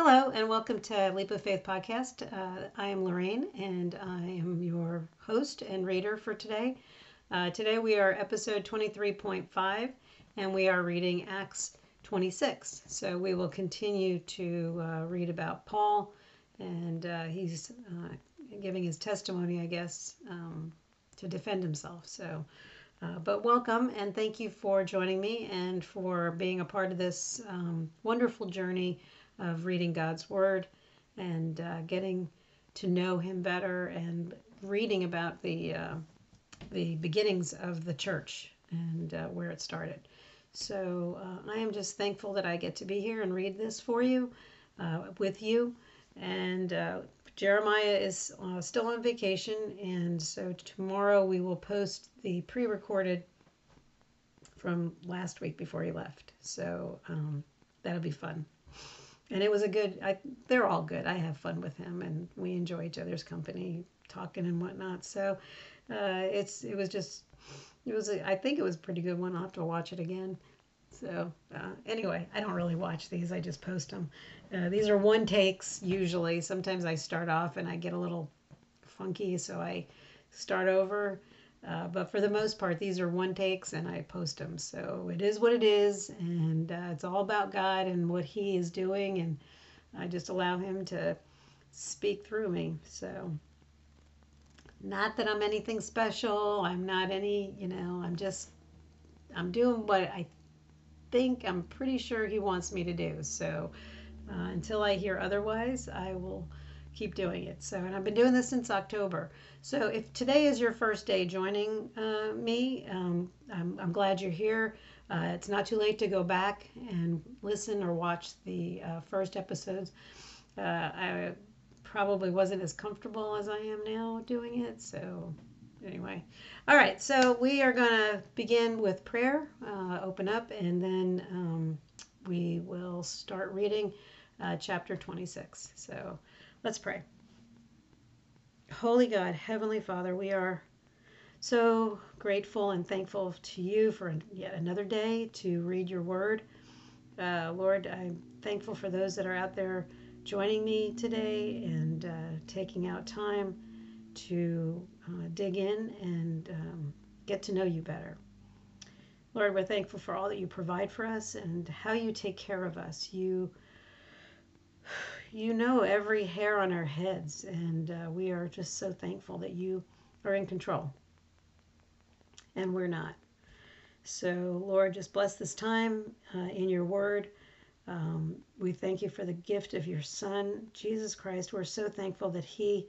Hello, and welcome to Leap of Faith podcast. Uh, I am Lorraine, and I am your host and reader for today. Uh, today we are episode 23.5, and we are reading Acts 26. So we will continue to uh, read about Paul, and uh, he's uh, giving his testimony, I guess, um, to defend himself. So, uh, but welcome, and thank you for joining me and for being a part of this um, wonderful journey of reading God's Word and uh, getting to know Him better and reading about the uh, the beginnings of the church and uh, where it started. So uh, I am just thankful that I get to be here and read this for you, uh, with you. And uh, Jeremiah is still on vacation, and so tomorrow we will post the pre-recorded from last week before he left. So um, that'll be fun and it was a good I, they're all good. I have fun with him and we enjoy each other's company talking and whatnot. So uh, it's it was just it was a, I think it was a pretty good one. I'll have to watch it again. So uh, anyway i don't really watch these. I just post them uh, these are one takes usually. Sometimes i start off and i get a little funky so i start over uh, but for the most part, these are one takes and I post them. So it is what it is. And uh, it's all about God and what He is doing. And I just allow Him to speak through me. So, not that I'm anything special. I'm not any, you know, I'm just, I'm doing what I think, I'm pretty sure He wants me to do. So, uh, until I hear otherwise, I will keep doing it. So, and I've been doing this since October. So, if today is your first day joining uh, me, um, I'm, I'm, glad you're here. Uh, it's not too late to go back and listen or watch the uh, first episodes. Uh, I probably wasn't as comfortable as I am now doing it. So, anyway, all right. So, we are going to begin with prayer, uh, open up, and then um, we will start reading uh, chapter 26. So, Let's pray. Holy God, Heavenly Father, we are so grateful and thankful to you for yet another day to read your word. Uh, Lord, I'm thankful for those that are out there joining me today and uh, taking out time to uh, dig in and um, get to know you better. Lord, we're thankful for all that you provide for us and how you take care of us. You you know every hair on our heads, and uh, we are just so thankful that you are in control. And we're not. So, Lord, just bless this time uh, in your word. Um, we thank you for the gift of your Son, Jesus Christ. We're so thankful that He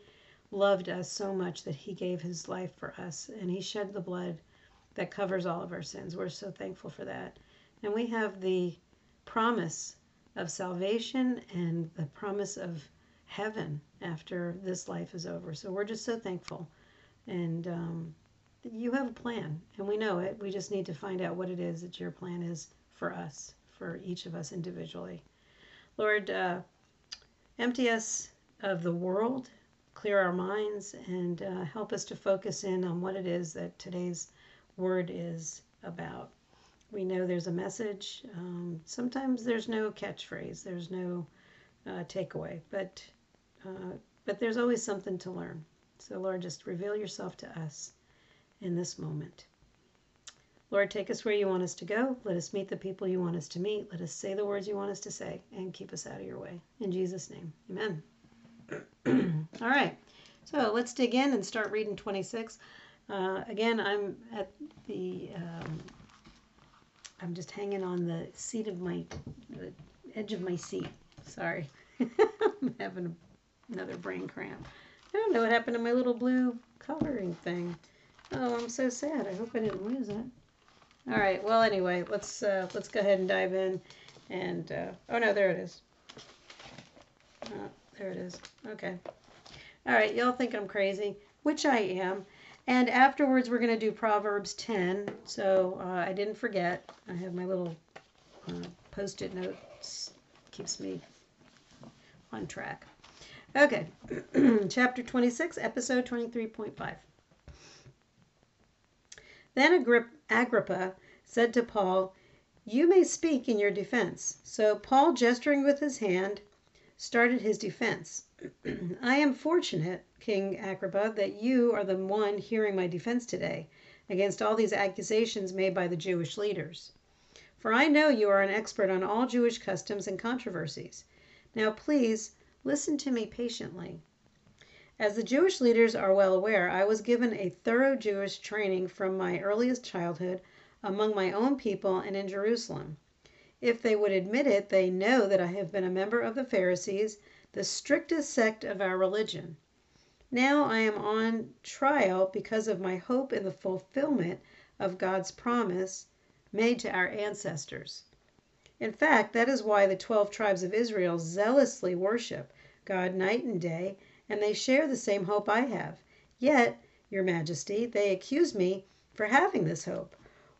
loved us so much that He gave His life for us and He shed the blood that covers all of our sins. We're so thankful for that. And we have the promise of salvation and the promise of heaven after this life is over. So we're just so thankful. And um, you have a plan, and we know it. We just need to find out what it is that your plan is for us, for each of us individually. Lord, uh, empty us of the world, clear our minds, and uh, help us to focus in on what it is that today's word is about we know there's a message. Um, sometimes there's no catchphrase, there's no uh, takeaway, but uh, but there's always something to learn. So Lord, just reveal yourself to us in this moment. Lord, take us where you want us to go. Let us meet the people you want us to meet. Let us say the words you want us to say and keep us out of your way. In Jesus' name, amen. All right, so let's dig in and start reading 26. Uh, again, I'm at the um, I'm just hanging on the seat of my, the edge of my seat. Sorry. I'm having another brain cramp. I don't know what happened to my little blue coloring thing. Oh, I'm so sad. I hope I didn't lose it. All right. Well, anyway, let's uh, let's go ahead and dive in. And uh, oh no, there it is. Oh, there it is. Okay. All right. Y'all think I'm crazy, which I am. And afterwards, we're going to do Proverbs 10. So uh, I didn't forget. I have my little uh, post it notes, keeps me on track. Okay, chapter 26, episode 23.5. Then Agripp- Agrippa said to Paul, You may speak in your defense. So Paul, gesturing with his hand, started his defense. I am fortunate, King Agrippa, that you are the one hearing my defense today against all these accusations made by the Jewish leaders. For I know you are an expert on all Jewish customs and controversies. Now, please listen to me patiently. As the Jewish leaders are well aware, I was given a thorough Jewish training from my earliest childhood among my own people and in Jerusalem. If they would admit it, they know that I have been a member of the Pharisees, the strictest sect of our religion. Now I am on trial because of my hope in the fulfillment of God's promise made to our ancestors. In fact, that is why the 12 tribes of Israel zealously worship God night and day, and they share the same hope I have. Yet, Your Majesty, they accuse me for having this hope.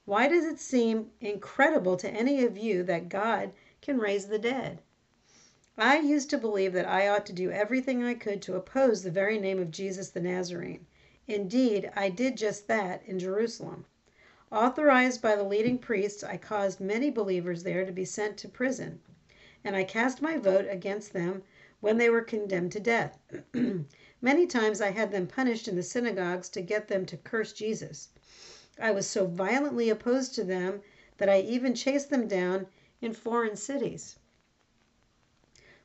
Why does it seem incredible to any of you that God can raise the dead? I used to believe that I ought to do everything I could to oppose the very name of Jesus the Nazarene. Indeed, I did just that in Jerusalem. Authorized by the leading priests, I caused many believers there to be sent to prison, and I cast my vote against them when they were condemned to death. many times I had them punished in the synagogues to get them to curse Jesus. I was so violently opposed to them that I even chased them down in foreign cities.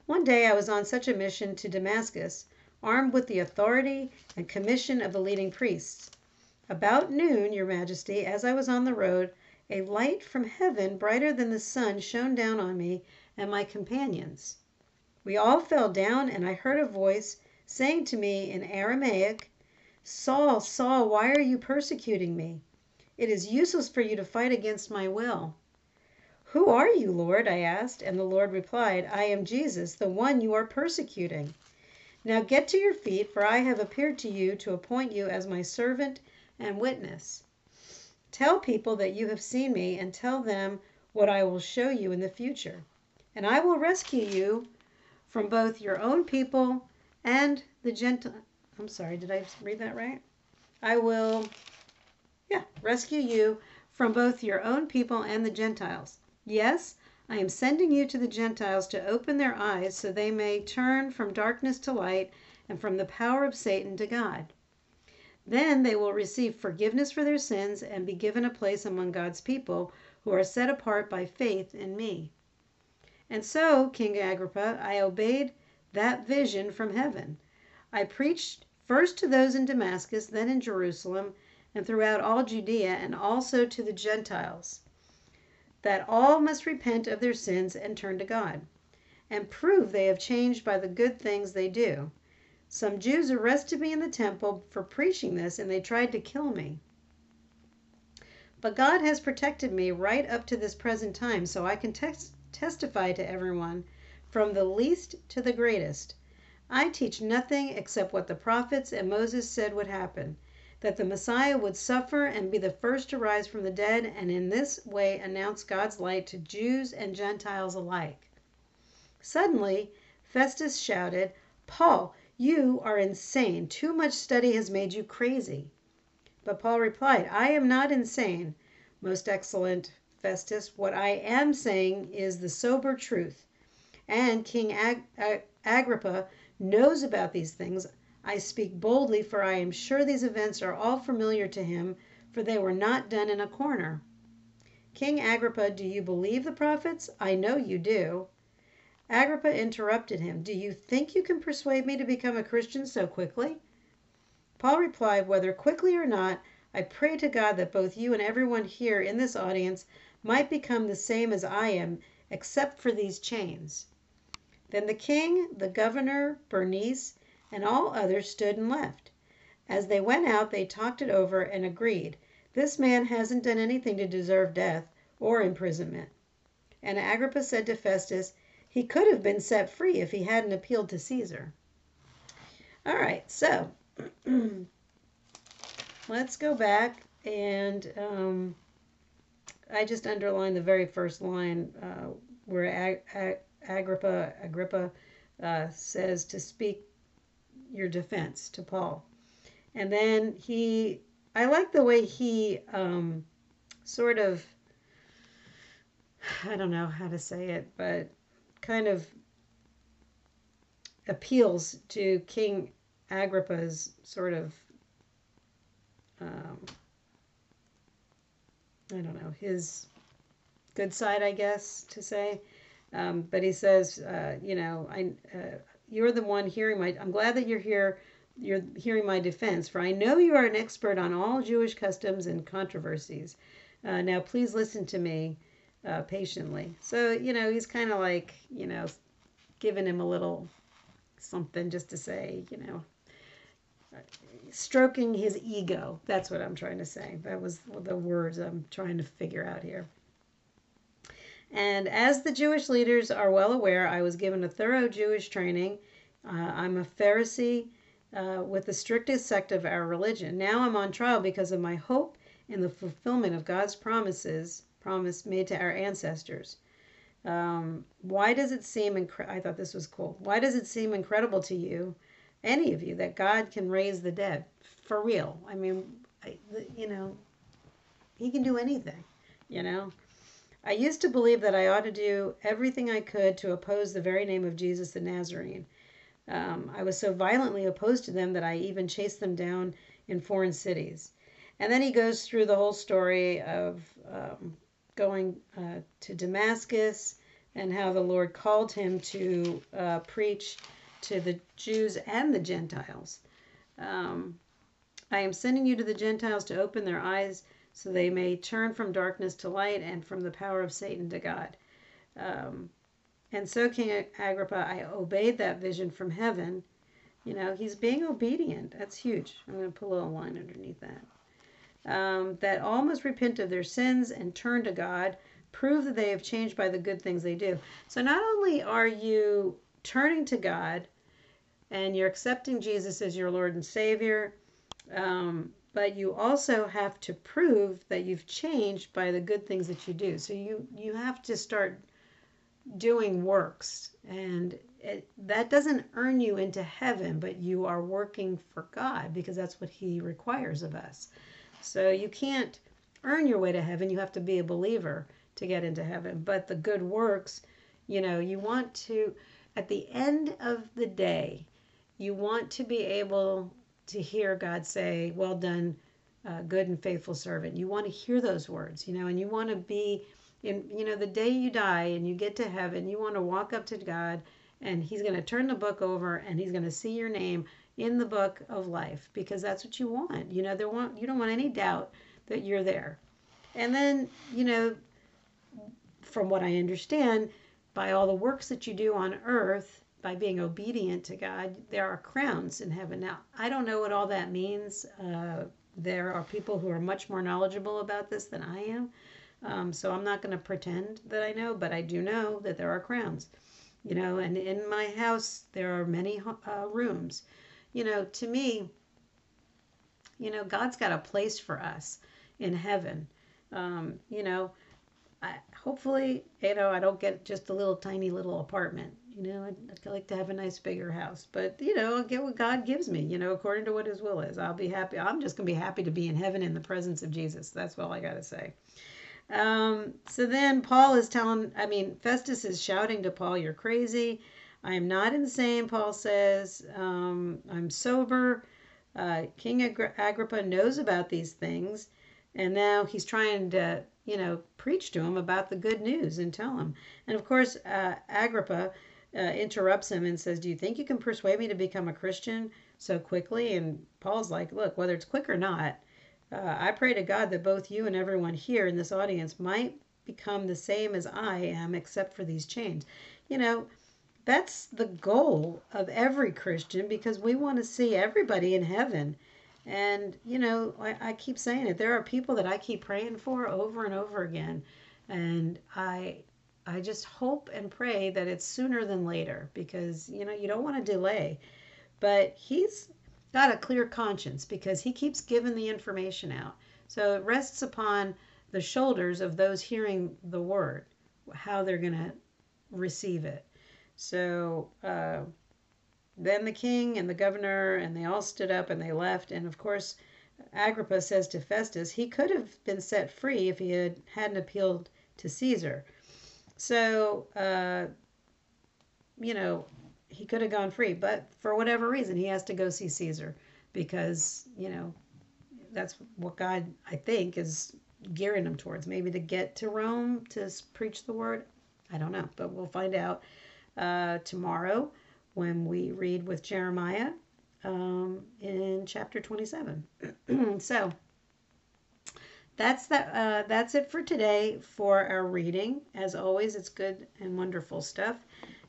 One day I was on such a mission to Damascus, armed with the authority and commission of the leading priests. About noon, Your Majesty, as I was on the road, a light from heaven brighter than the sun shone down on me and my companions. We all fell down, and I heard a voice saying to me in Aramaic, Saul, Saul, why are you persecuting me? It is useless for you to fight against my will. Who are you, Lord? I asked, and the Lord replied, I am Jesus, the one you are persecuting. Now get to your feet, for I have appeared to you to appoint you as my servant and witness. Tell people that you have seen me and tell them what I will show you in the future. And I will rescue you from both your own people and the Gentile. I'm sorry, did I read that right? I will, yeah, rescue you from both your own people and the Gentiles. Yes, I am sending you to the Gentiles to open their eyes so they may turn from darkness to light and from the power of Satan to God. Then they will receive forgiveness for their sins and be given a place among God's people who are set apart by faith in me. And so, King Agrippa, I obeyed that vision from heaven. I preached first to those in Damascus, then in Jerusalem, and throughout all Judea, and also to the Gentiles, that all must repent of their sins and turn to God, and prove they have changed by the good things they do. Some Jews arrested me in the temple for preaching this, and they tried to kill me. But God has protected me right up to this present time, so I can tes- testify to everyone, from the least to the greatest. I teach nothing except what the prophets and Moses said would happen that the Messiah would suffer and be the first to rise from the dead, and in this way announce God's light to Jews and Gentiles alike. Suddenly, Festus shouted, Paul, you are insane. Too much study has made you crazy. But Paul replied, I am not insane, most excellent Festus. What I am saying is the sober truth. And King Ag- Ag- Agrippa knows about these things. I speak boldly, for I am sure these events are all familiar to him, for they were not done in a corner. King Agrippa, do you believe the prophets? I know you do. Agrippa interrupted him. Do you think you can persuade me to become a Christian so quickly? Paul replied, Whether quickly or not, I pray to God that both you and everyone here in this audience might become the same as I am, except for these chains. Then the king, the governor, Bernice, and all others stood and left. As they went out, they talked it over and agreed this man hasn't done anything to deserve death or imprisonment. And Agrippa said to Festus, he could have been set free if he hadn't appealed to Caesar. All right, so let's go back and um, I just underlined the very first line uh, where Ag- Ag- Agrippa Agrippa uh, says to speak your defense to Paul, and then he I like the way he um, sort of I don't know how to say it, but kind of appeals to King Agrippa's sort of, um, I don't know, his good side, I guess, to say. Um, but he says, uh, you know, I, uh, you're the one hearing my. I'm glad that you're here. You're hearing my defense, for I know you are an expert on all Jewish customs and controversies. Uh, now, please listen to me uh, patiently. So, you know, he's kind of like, you know, giving him a little something just to say, you know, stroking his ego. That's what I'm trying to say. That was the words I'm trying to figure out here. And as the Jewish leaders are well aware, I was given a thorough Jewish training. Uh, I'm a Pharisee uh, with the strictest sect of our religion. Now I'm on trial because of my hope in the fulfillment of God's promises, promise made to our ancestors. Um, why does it seem incre- I thought this was cool. Why does it seem incredible to you, any of you, that God can raise the dead for real? I mean, I, you know, He can do anything. You know, I used to believe that I ought to do everything I could to oppose the very name of Jesus the Nazarene. Um, I was so violently opposed to them that I even chased them down in foreign cities. And then he goes through the whole story of um, going uh, to Damascus and how the Lord called him to uh, preach to the Jews and the Gentiles. Um, I am sending you to the Gentiles to open their eyes so they may turn from darkness to light and from the power of Satan to God. Um, and so, King Agrippa, I obeyed that vision from heaven. You know, he's being obedient. That's huge. I'm going to put a little line underneath that. Um, that all must repent of their sins and turn to God, prove that they have changed by the good things they do. So, not only are you turning to God and you're accepting Jesus as your Lord and Savior, um, but you also have to prove that you've changed by the good things that you do. So you you have to start doing works and it, that doesn't earn you into heaven, but you are working for God because that's what he requires of us. So you can't earn your way to heaven. You have to be a believer to get into heaven. But the good works, you know, you want to at the end of the day, you want to be able to hear God say, Well done, uh, good and faithful servant. You want to hear those words, you know, and you want to be in, you know, the day you die and you get to heaven, you want to walk up to God and He's going to turn the book over and He's going to see your name in the book of life because that's what you want. You know, there want you don't want any doubt that you're there. And then, you know, from what I understand, by all the works that you do on earth, by being obedient to God, there are crowns in heaven. Now, I don't know what all that means. Uh, there are people who are much more knowledgeable about this than I am. Um, so I'm not going to pretend that I know, but I do know that there are crowns. You know, and in my house, there are many uh, rooms. You know, to me, you know, God's got a place for us in heaven. Um, you know, hopefully, you know, I don't get just a little tiny little apartment. You know, I'd, I'd, like to have a nice bigger house, but you know, I'll get what God gives me. You know, according to what His will is. I'll be happy. I'm just gonna be happy to be in heaven in the presence of Jesus. That's all I gotta say. Um, so then Paul is telling. I mean, Festus is shouting to Paul, "You're crazy. I am not insane." Paul says, um, "I'm sober." Uh, King Agrippa knows about these things, and now he's trying to, you know, preach to him about the good news and tell him. And of course, uh, Agrippa uh, interrupts him and says, Do you think you can persuade me to become a Christian so quickly? And Paul's like, Look, whether it's quick or not, uh, I pray to God that both you and everyone here in this audience might become the same as I am, except for these chains. You know, that's the goal of every Christian because we want to see everybody in heaven. And, you know, I, I, keep saying it. There are people that I keep praying for over and over again. And I I just hope and pray that it's sooner than later because, you know, you don't want to delay. But he's got a clear conscience because he keeps giving the information out. So it rests upon the shoulders of those hearing the word, how they're going to receive it. So uh, then the king and the governor and they all stood up and they left. And of course, Agrippa says to Festus, he could have been set free if he had hadn't appealed to Caesar. So, uh, you know, he could have gone free, but for whatever reason, he has to go see Caesar because, you know, that's what God, I think, is gearing him towards. Maybe to get to Rome to preach the word. I don't know, but we'll find out uh, tomorrow when we read with Jeremiah um, in chapter 27. so that's that. Uh, that's it for today for our reading. As always, it's good and wonderful stuff.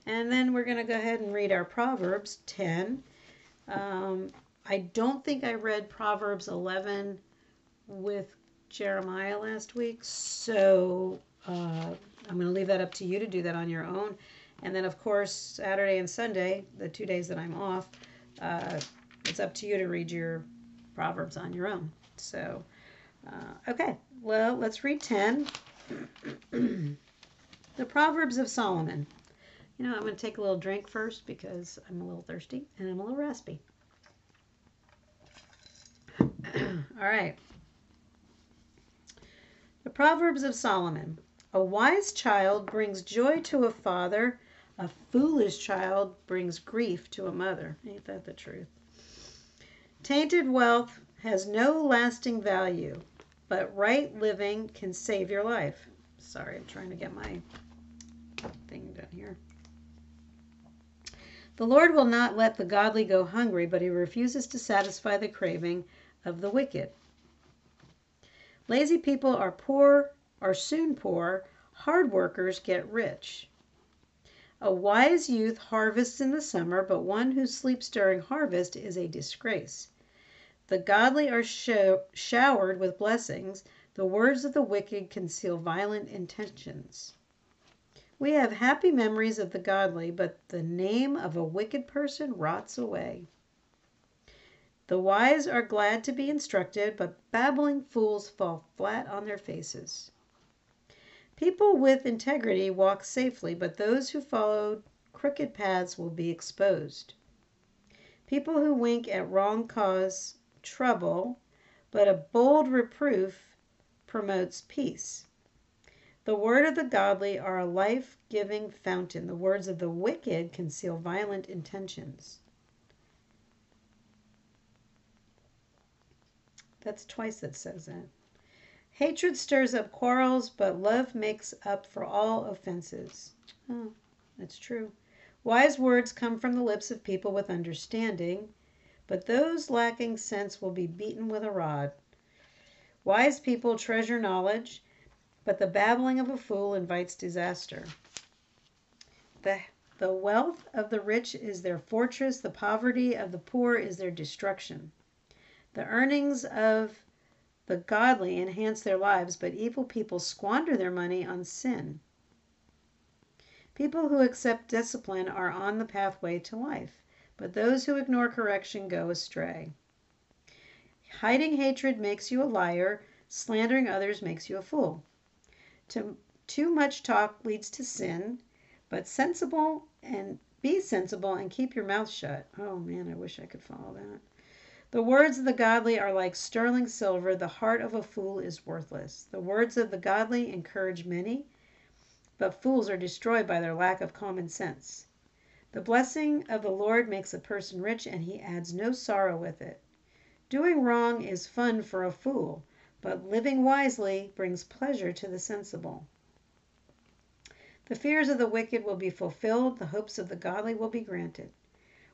And then we're going to go ahead and read our Proverbs 10. Um, I don't think I read Proverbs 11 with Jeremiah last week, so uh, I'm going to leave that up to you to do that on your own. And then, of course, Saturday and Sunday, the two days that I'm off, uh, it's up to you to read your Proverbs on your own. So, uh, okay, well, let's read 10. the Proverbs of Solomon. You know, I'm going to take a little drink first because I'm a little thirsty and I'm a little raspy. All right. The Proverbs of Solomon. A wise child brings joy to a father, a foolish child brings grief to a mother. Ain't that the truth? Tainted wealth has no lasting value, but right living can save your life. Sorry, I'm trying to get my thing done here. The Lord will not let the godly go hungry, but he refuses to satisfy the craving of the wicked. Lazy people are poor, are soon poor. Hard workers get rich. A wise youth harvests in the summer, but one who sleeps during harvest is a disgrace. The godly are show, showered with blessings. The words of the wicked conceal violent intentions. We have happy memories of the godly, but the name of a wicked person rots away. The wise are glad to be instructed, but babbling fools fall flat on their faces. People with integrity walk safely, but those who follow crooked paths will be exposed. People who wink at wrong cause trouble, but a bold reproof promotes peace. The word of the godly are a life giving fountain. The words of the wicked conceal violent intentions. That's twice that says that. Hatred stirs up quarrels, but love makes up for all offenses. Oh, that's true. Wise words come from the lips of people with understanding, but those lacking sense will be beaten with a rod. Wise people treasure knowledge, but the babbling of a fool invites disaster. The, the wealth of the rich is their fortress, the poverty of the poor is their destruction. The earnings of the godly enhance their lives, but evil people squander their money on sin. People who accept discipline are on the pathway to life, but those who ignore correction go astray. Hiding hatred makes you a liar, slandering others makes you a fool. To, too much talk leads to sin, but sensible and be sensible and keep your mouth shut. Oh man, I wish I could follow that. The words of the godly are like sterling silver, the heart of a fool is worthless. The words of the godly encourage many, but fools are destroyed by their lack of common sense. The blessing of the Lord makes a person rich, and he adds no sorrow with it. Doing wrong is fun for a fool, but living wisely brings pleasure to the sensible. The fears of the wicked will be fulfilled, the hopes of the godly will be granted.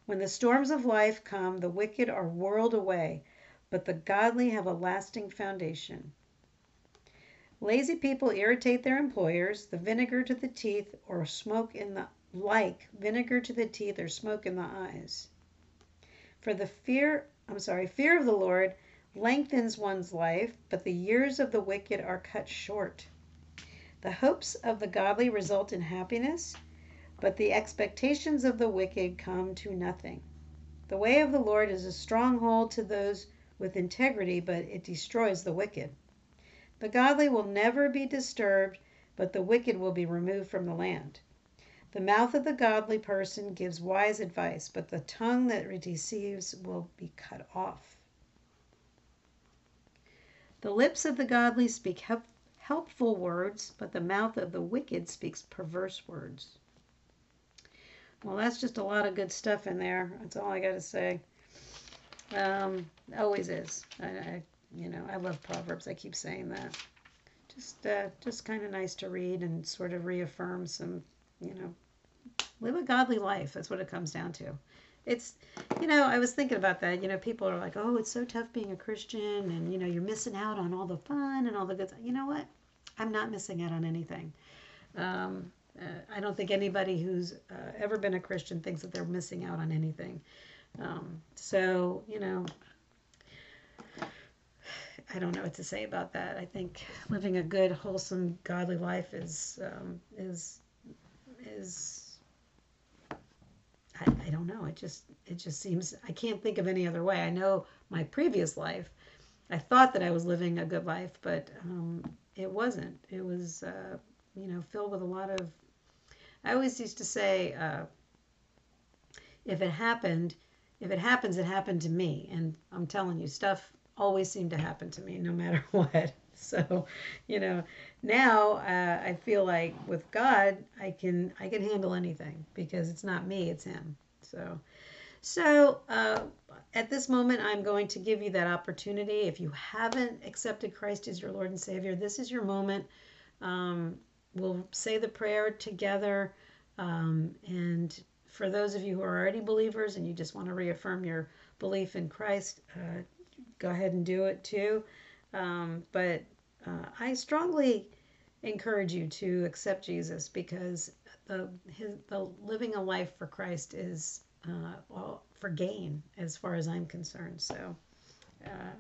When the storms of life come, the wicked are whirled away, but the godly have a lasting foundation. Lazy people irritate their employers, the vinegar to the teeth or smoke in the like vinegar to the teeth or smoke in the eyes. For the fear, I'm sorry, fear of the Lord lengthens one's life, but the years of the wicked are cut short. The hopes of the godly result in happiness, but the expectations of the wicked come to nothing. The way of the Lord is a stronghold to those with integrity, but it destroys the wicked. The godly will never be disturbed, but the wicked will be removed from the land. The mouth of the godly person gives wise advice, but the tongue that deceives will be cut off. The lips of the godly speak help, helpful words, but the mouth of the wicked speaks perverse words. Well, that's just a lot of good stuff in there. That's all I got to say. Um, always is. I, I, you know, I love Proverbs. I keep saying that. Just, uh, just kind of nice to read and sort of reaffirm some, you know, live a godly life. That's what it comes down to. It's, you know, I was thinking about that. You know, people are like, oh, it's so tough being a Christian, and you know, you're missing out on all the fun and all the good. You know what? I'm not missing out on anything. Um, uh, I don't think anybody who's uh, ever been a Christian thinks that they're missing out on anything. Um, so, you know, I don't know what to say about that. I think living a good, wholesome, godly life is um, is is I, I don't know. It just it just seems I can't think of any other way. I know my previous life, I thought that I was living a good life, but um, it wasn't. It was uh, you know filled with a lot of. I always used to say, uh, if it happened, if it happens, it happened to me. And I'm telling you, stuff always seemed to happen to me, no matter what. So, you know, now uh, I feel like with God, I can I can handle anything because it's not me, it's Him. So, so uh, at this moment, I'm going to give you that opportunity. If you haven't accepted Christ as your Lord and Savior, this is your moment. Um, we'll say the prayer together, um, and for those of you who are already believers and you just want to reaffirm your belief in Christ, uh, go ahead and do it too. Um, but uh, I strongly encourage you to accept Jesus because the his, the living a life for Christ is uh, well, for gain as far as I'm concerned. So uh,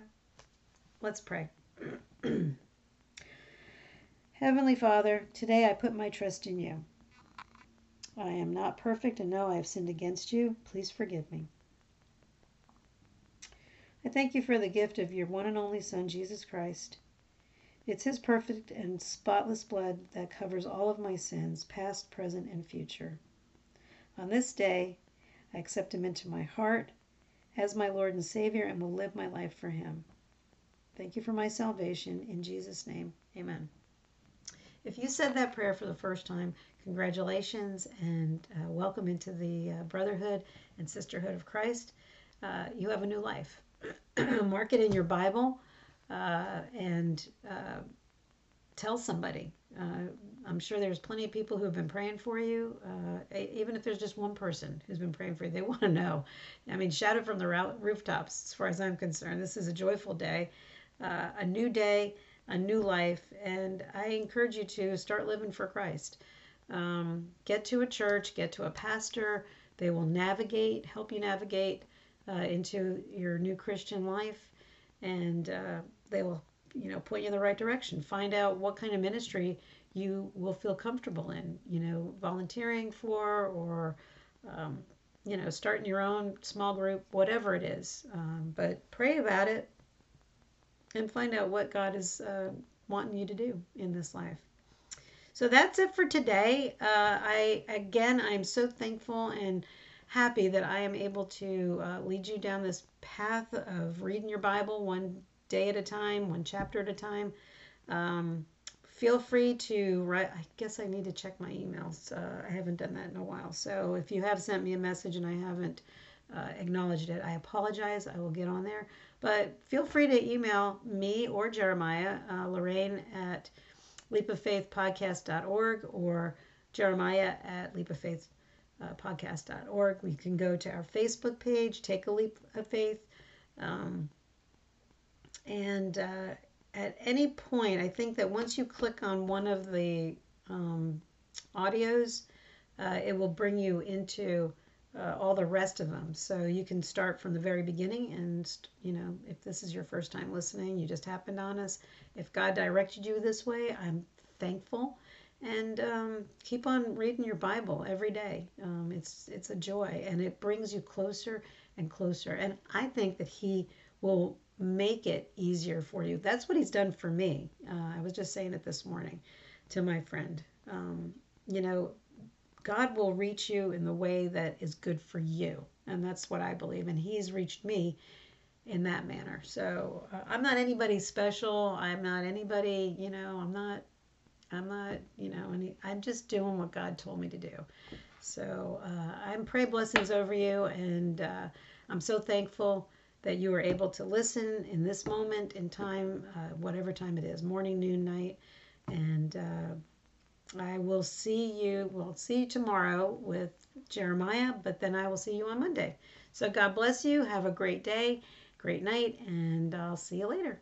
let's pray. Heavenly Father, today I put my trust in you. I am not perfect and know I have sinned against you. Please forgive me. I thank you for the gift of your one and only Son, Jesus Christ. It's his perfect and spotless blood that covers all of my sins, past, present, and future. On this day, I accept him into my heart as my Lord and Savior and will live my life for him. Thank you for my salvation. In Jesus' name, amen. If you said that prayer for the first time, congratulations and uh, welcome into the uh, brotherhood and sisterhood of Christ. Uh, you have a new life. Mark it in your Bible uh, and uh, tell somebody. Uh, I'm sure there's plenty of people who have been praying for you. even if there's just one person who's been praying for you, they want to know. I mean, shout it from the rooftops, as far as I'm concerned. This is a joyful day, a new day a new life. And I encourage you to start living for Christ. Um, get to a church, get to a pastor. They will navigate, help you navigate uh, into your new Christian life, and uh, they will, you know, point you in the right direction. Find out what kind of ministry you will feel comfortable in. You know, volunteering for or um, you know, starting your own small group, whatever it is. Um, but pray about it and find out what God is uh, wanting you to do in this life. So that's it for today. Uh, I again, I'm so thankful and happy that I am able to uh, lead you down this path of reading your Bible one day at a time, one chapter at a time. Um, feel free to write. I guess I need to check my emails. Uh, I haven't done that in a while. So if you have sent me a message and I haven't uh, acknowledged it, I apologize. I will get on there. But feel free to email me or Jeremiah, uh, Lorraine at leapoffaithpodcast.org or Jeremiah at leapoffaithpodcast.org. We can go to our Facebook page, Take a Leap of Faith. Um, and uh, at any point, I think that once you click on one of the um, audios, uh, it will bring you into uh, all the rest of them. So you can start from the very beginning, and you know, if this is your first time listening, you just happened on us. If God directed you this way, I'm thankful, and um, keep on reading your Bible every day. Um, it's it's a joy, and it brings you closer and closer. And I think that He will make it easier for you. That's what He's done for me. Uh, I was just saying it this morning to my friend. Um, you know, God will reach you in the way that is good for you. And that's what I believe. And He's reached me in that manner. So uh, I'm not anybody special. I'm not anybody, you know, I'm not, I'm not, you know, any, I'm just doing what God told me to do. So uh, I'm pray blessings over you, and uh, I'm so thankful that you were able to listen in this moment in time, uh, whatever time it is, morning, noon, night, and uh, I will see you. We'll see you tomorrow with Jeremiah, but then I will see you on Monday. So God bless you. Have a great day, great night, and I'll see you later.